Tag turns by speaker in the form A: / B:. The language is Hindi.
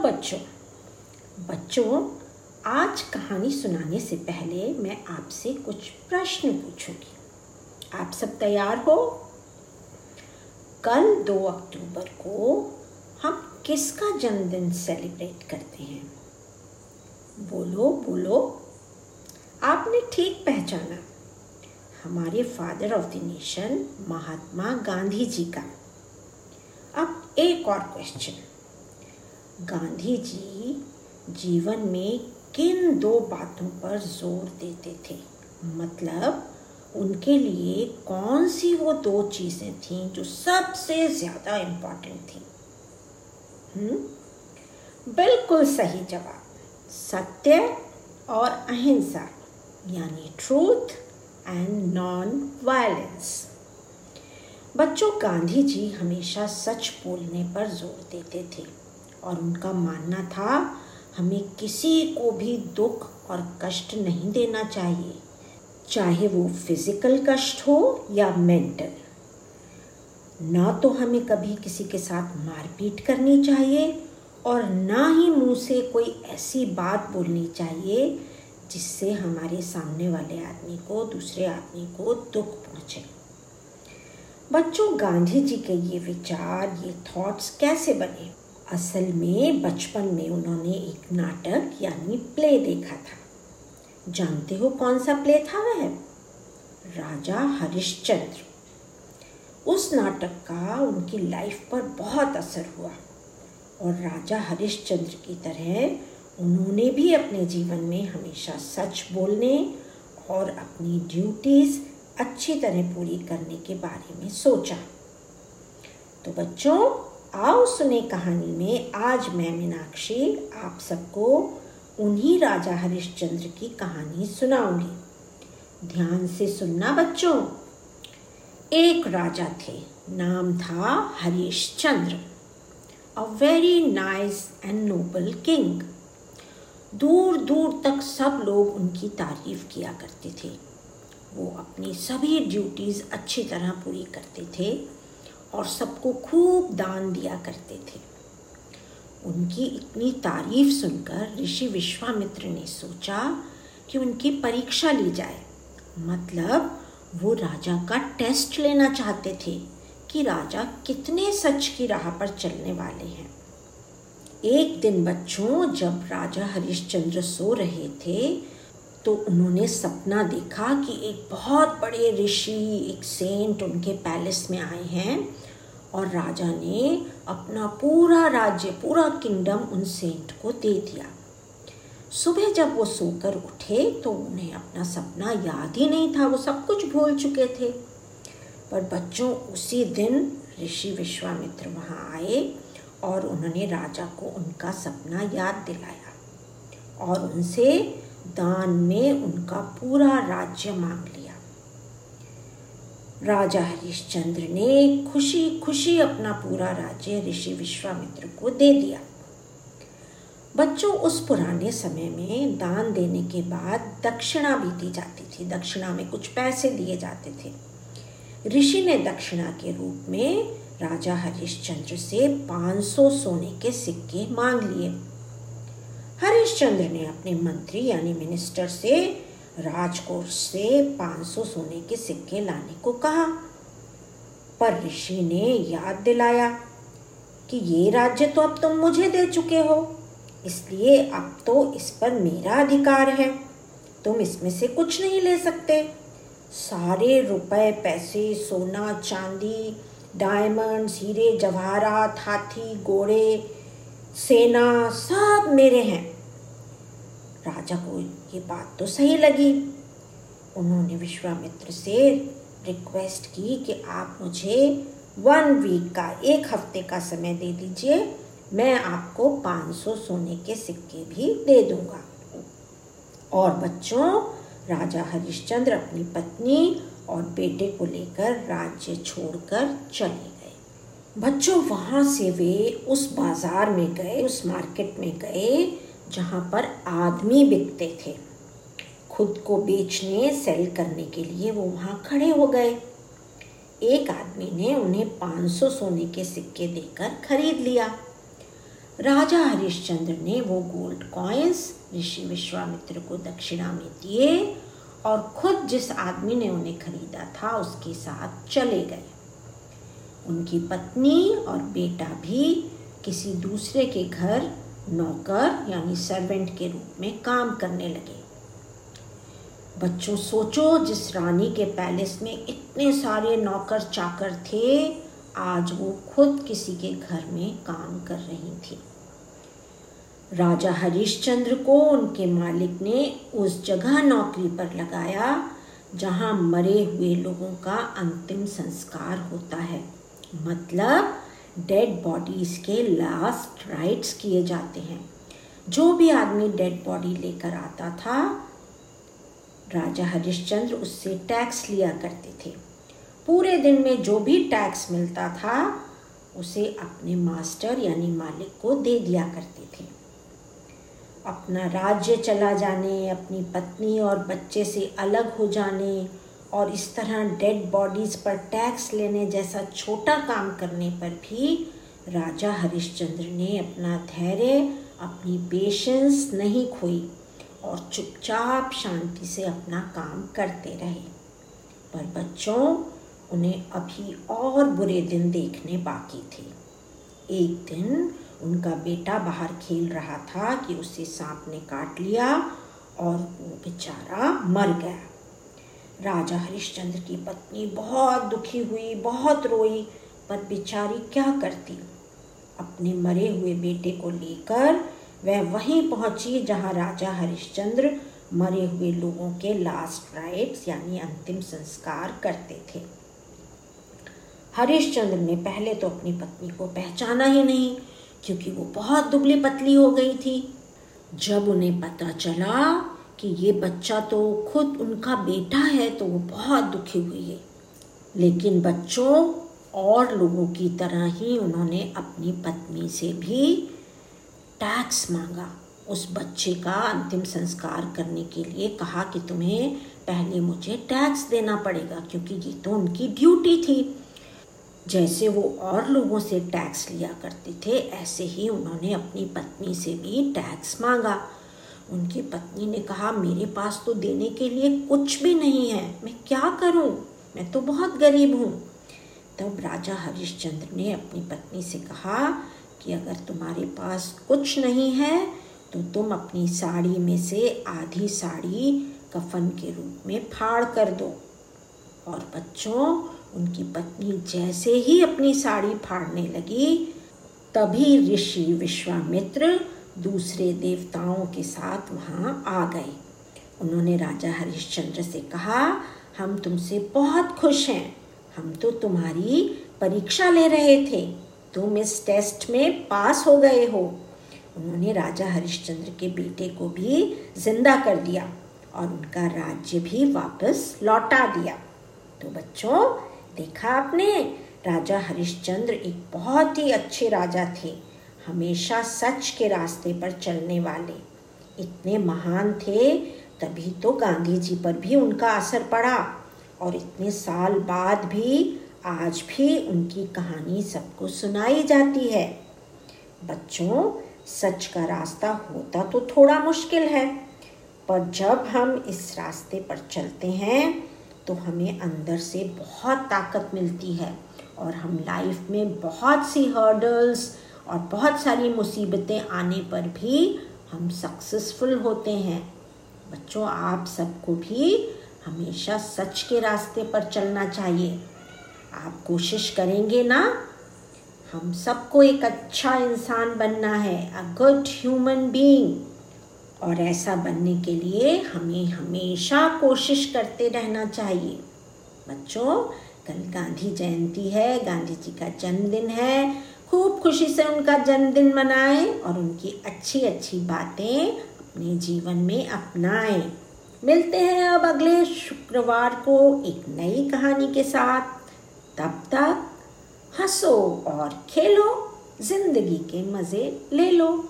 A: बच्चों। बच्चों, आज कहानी सुनाने से पहले मैं आपसे कुछ प्रश्न पूछूँगी। आप सब तैयार हो? कल दो अक्टूबर को हम किसका जन्मदिन सेलिब्रेट करते हैं? बोलो बोलो। आपने ठीक पहचाना। हमारे father of the nation, Mahatma Gandhi ji का। अब एक और क्वेश्चन। गांधी जी जीवन में किन दो बातों पर ज़ोर देते थे? मतलब उनके लिए कौन सी वो दो चीज़ें थीं जो सबसे ज़्यादा इम्पोर्टेंट थी? हम्म? बिल्कुल सही जवाब। सत्य और अहिंसा, यानी ट्रूथ एंड नॉन वायलेंस बच्चों गांधी जी हमेशा सच बोलने पर ज़ोर देते थे। और उनका मानना था, हमें किसी को भी दुख और कष्ट नहीं देना चाहिए, चाहे वो फ़िज़िकल कष्ट हो या मेंटल ना तो हमें कभी किसी के साथ मारपीट करनी चाहिए और ना ही मुँह से कोई ऐसी बात बोलनी चाहिए जिससे हमारे सामने वाले आदमी को, दूसरे आदमी को दुख पहुँचे। बच्चों, गांधी जी के ये विचार, ये थॉट्स कैसे बने? असल में बचपन में उन्होंने एक नाटक यानी प्ले देखा था। जानते हो कौन सा प्ले था वह? राजा हरिश्चंद्र। उस नाटक का उनकी लाइफ पर बहुत असर हुआ और राजा हरिश्चंद्र की तरह उन्होंने भी अपने जीवन में हमेशा सच बोलने और अपनी ड्यूटीज़ अच्छी तरह पूरी करने के बारे में सोचा। तो बच्चों आओ सुने कहानी में आज मैं मीनाक्षी आप सबको उन्हीं राजा हरिश्चंद्र की कहानी सुनाऊँगी। ध्यान से सुनना बच्चों। एक राजा थे, नाम था Harishchandra a very nice and noble king दूर दूर तक सब लोग उनकी तारीफ़ किया करते थे। वो अपनी सभी ड्यूटीज़ अच्छी तरह पूरी करते थे। और सबको खूब दान दिया करते थे। उनकी इतनी तारीफ़ सुनकर ऋषि विश्वामित्र ने सोचा कि उनकी परीक्षा ली जाए। मतलब वो राजा का टेस्ट लेना चाहते थे कि राजा कितने सच की राह पर चलने वाले हैं। एक दिन बच्चों, जब राजा हरिश्चंद्र सो रहे थे तो उन्होंने सपना देखा कि एक बहुत बड़े ऋषि, एक सेंट उनके पैलेस में आए हैं और राजा ने अपना पूरा राज्य, पूरा किंगडम उन सेंट को दे दिया। सुबह जब वो सोकर उठे तो उन्हें अपना सपना याद ही नहीं था, वो सब कुछ भूल चुके थे। पर बच्चों, उसी दिन ऋषि विश्वामित्र वहाँ आए और उन्होंने राजा को उनका सपना याद दिलाया और उनसे दान में उनका पूरा राज्य मांग लिया। राजा हरिश्चंद्र ने खुशी खुशी अपना पूरा राज्य ऋषि विश्वामित्र को दे दिया। बच्चों, उस पुराने समय में दान देने के बाद दक्षिणा भी दी जाती थी। दक्षिणा में कुछ पैसे दिए जाते थे। ऋषि ने दक्षिणा के रूप में राजा हरिश्चंद्र से 500 सोने के सिक्के मांग लिए। हरिश्चंद्र ने अपने मंत्री यानी मिनिस्टर से राजकोट से 500 सोने के सिक्के लाने को कहा। पर ऋषि ने याद दिलाया कि ये राज्य तो अब तुम मुझे दे चुके हो, इसलिए अब तो इस पर मेरा अधिकार है। तुम इसमें से कुछ नहीं ले सकते। सारे रुपए, पैसे, सोना, चांदी डायमंड्स हीरे, जवाहरात, हाथी, घोड़े सेना सब मेरे हैं। राजा को ये बात तो सही लगी। उन्होंने विश्वामित्र से रिक्वेस्ट की कि आप मुझे वन वीक का, एक हफ़्ते का समय दे दीजिए। मैं आपको 500 सोने के सिक्के भी दे दूँगा। और बच्चों, राजा हरिश्चंद्र अपनी पत्नी और बेटे को लेकर राज्य छोड़कर चले गए। बच्चों, वहाँ से वे उस बाज़ार में गए, उस मार्केट में गए, जहाँ पर आदमी बिकते थे। खुद को बेचने, सेल करने के लिए वो वहाँ खड़े हो गए। एक आदमी ने उन्हें 500 सोने के सिक्के देकर खरीद लिया। राजा हरिश्चंद्र ने वो गोल्ड कॉइन्स ऋषि विश्वामित्र को दक्षिणा में दिए और खुद जिस आदमी ने उन्हें खरीदा था, उसके साथ चले गए। उनकी पत्नी और बेटा भी किसी दूसरे के घर नौकर यानी सर्वेंट के रूप में काम करने लगे। बच्चों, सोचो, जिस रानी के पैलेस में इतने सारे नौकर चाकर थे, आज वो खुद किसी के घर में काम कर रही थी। राजा हरिश्चंद्र को उनके मालिक ने उस जगह नौकरी पर लगाया, जहाँ मरे हुए लोगों का अंतिम संस्कार होता है। मतलब डेड बॉडीज के लास्ट राइट्स किए जाते हैं। जो भी आदमी डेड बॉडी लेकर आता था, राजा हरिश्चंद्र उससे टैक्स लिया करते थे। पूरे दिन में जो भी टैक्स मिलता था, उसे अपने मास्टर यानी मालिक को दे दिया करते थे। अपना राज्य चला जाने, अपनी पत्नी और बच्चे से अलग हो जाने और इस तरह डेड बॉडीज पर टैक्स लेने जैसा छोटा काम करने पर भी राजा हरिश्चंद्र ने अपना धैर्य, अपनी पेशेंस नहीं खोई और चुपचाप शांति से अपना काम करते रहे। पर बच्चों, उन्हें अभी और बुरे दिन देखने बाकी थे। एक दिन उनका बेटा बाहर खेल रहा था कि उसे सांप ने काट लिया और वो बेचारा मर गया। राजा हरिश्चंद्र की पत्नी बहुत दुखी हुई, बहुत रोई, पर बेचारी क्या करती? अपने मरे हुए बेटे को लेकर वह वहीं पहुँची जहाँ राजा हरिश्चंद्र मरे हुए लोगों के लास्ट राइट्स यानी अंतिम संस्कार करते थे। हरिश्चंद्र ने पहले तो अपनी पत्नी को पहचाना ही नहीं, क्योंकि वो बहुत दुबली पतली हो गई थी। जब उन्हें पता चला कि ये बच्चा तो खुद उनका बेटा है तो वो बहुत दुखी हुई है। लेकिन बच्चों, और लोगों की तरह ही उन्होंने अपनी पत्नी से भी टैक्स मांगा। उस बच्चे का अंतिम संस्कार करने के लिए कहा कि तुम्हें पहले मुझे टैक्स देना पड़ेगा, क्योंकि ये तो उनकी ड्यूटी थी। जैसे वो और लोगों से टैक्स लिया करते थे, ऐसे ही उन्होंने अपनी पत्नी से भी टैक्स मांगा। उनकी पत्नी ने कहा, मेरे पास तो देने के लिए कुछ भी नहीं है। मैं क्या करूँ? मैं तो बहुत गरीब हूँ। तब राजा हरिश्चंद्र ने अपनी पत्नी से कहा कि, अगर तुम्हारे पास कुछ नहीं है तो तुम अपनी साड़ी में से आधी साड़ी कफन के रूप में फाड़ कर दो। और बच्चों, उनकी पत्नी जैसे ही अपनी साड़ी फाड़ने लगी, तभी ऋषि विश्वामित्र दूसरे देवताओं के साथ वहाँ आ गए। उन्होंने राजा हरिश्चंद्र से कहा, हम तुमसे बहुत खुश हैं। हम तो तुम्हारी परीक्षा ले रहे थे। तुम इस टेस्ट में पास हो गए हो। उन्होंने राजा हरिश्चंद्र के बेटे को भी ज़िंदा कर दिया और उनका राज्य भी वापस लौटा दिया। तो बच्चों, देखा आपने, राजा हरिश्चंद्र एक बहुत ही अच्छे राजा थे। हमेशा सच के रास्ते पर चलने वाले। इतने महान थे, तभी तो गांधी जी पर भी उनका असर पड़ा। और इतने साल बाद भी आज भी उनकी कहानी सबको सुनाई जाती है। बच्चों, सच का रास्ता होता तो थोड़ा मुश्किल है, पर जब हम इस रास्ते पर चलते हैं तो हमें अंदर से बहुत ताकत मिलती है। और हम लाइफ में बहुत सी हर्डल्स और बहुत सारी मुसीबतें आने पर भी हम सक्सेसफुल होते हैं। बच्चों, आप सबको भी हमेशा सच के रास्ते पर चलना चाहिए। आप कोशिश करेंगे ना, हम सबको एक अच्छा इंसान बनना है अ गुड ह्यूमन बीइंग और ऐसा बनने के लिए हमें हमेशा कोशिश करते रहना चाहिए। बच्चों, कल गांधी जयंती है, गांधी जी का जन्मदिन है खुशी से उनका जन्मदिन मनाएँ और उनकी अच्छी अच्छी बातें अपने जीवन में अपनाएँ। मिलते हैं अब अगले शुक्रवार को एक नई कहानी के साथ। तब तक हंसो और खेलो, ज़िंदगी के मज़े ले लो।